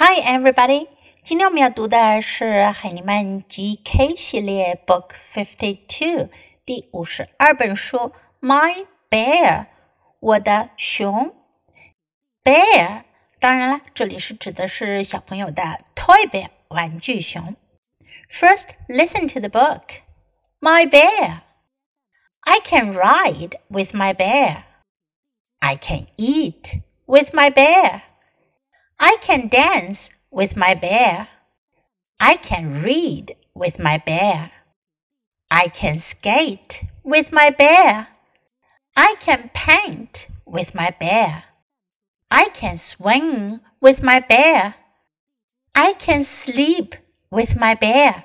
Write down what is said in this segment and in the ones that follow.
Hi, everybody！今天我们要读的是海尼曼 GK 系列 Book Fifty Two 第五十二本书《My Bear》我的熊。Bear，当然了，这里是指的是小朋友的 toy bear 玩具熊。First, listen to the book. My bear. I can ride with my bear. I can eat with my bear. I can dance with my bear. I can read with my bear. I can skate with my bear. I can paint with my bear. I can swing with my bear. I can sleep with my bear.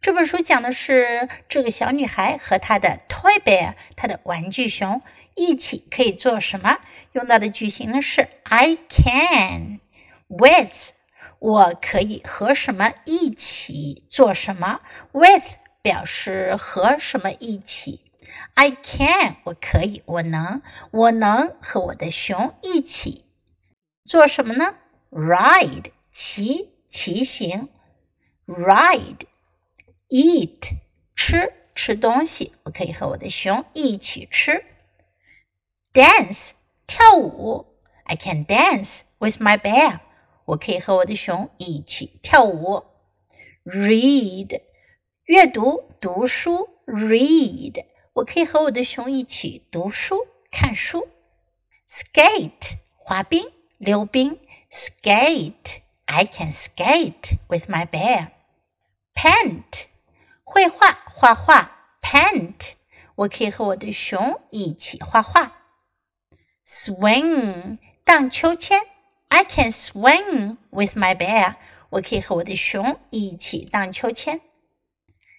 这本书讲的是这个小女孩和她的 toy bear，她的玩具熊一起可以做什么？用到的句型呢是 I can with，我可以和什么一起做什么？with 表示和什么一起？I can，我可以，我能，我能和我的熊一起做什么呢？Ride，骑，骑行；ride。eat 吃吃东西，我可以和我的熊一起吃。dance 跳舞 ，I can dance with my bear，我可以和我的熊一起跳舞。read 阅读读书，read 我可以和我的熊一起读书看书。skate 滑冰溜冰，skate I can skate with my bear。paint 绘画画画，paint，我可以和我的熊一起画画。swing， 荡秋千，I can swing with my bear，我可以和我的熊一起荡秋千。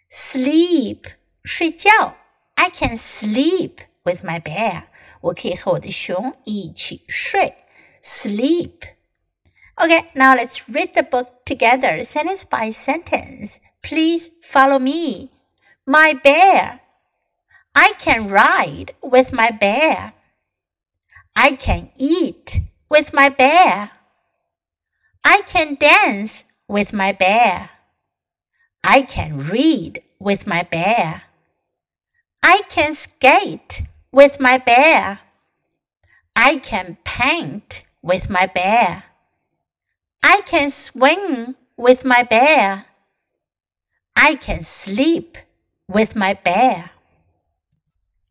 sleep，睡觉，I can sleep with my bear，我可以和我的熊一起睡。sleep。Okay, now let's read the book together, sentence by sentence. Please follow me. My bear. I can ride with my bear. I can eat with my bear. I can dance with my bear. I can read with my bear. I can skate with my bear. I can paint with my bear. I can swing with my bear. I can sleep with my bear。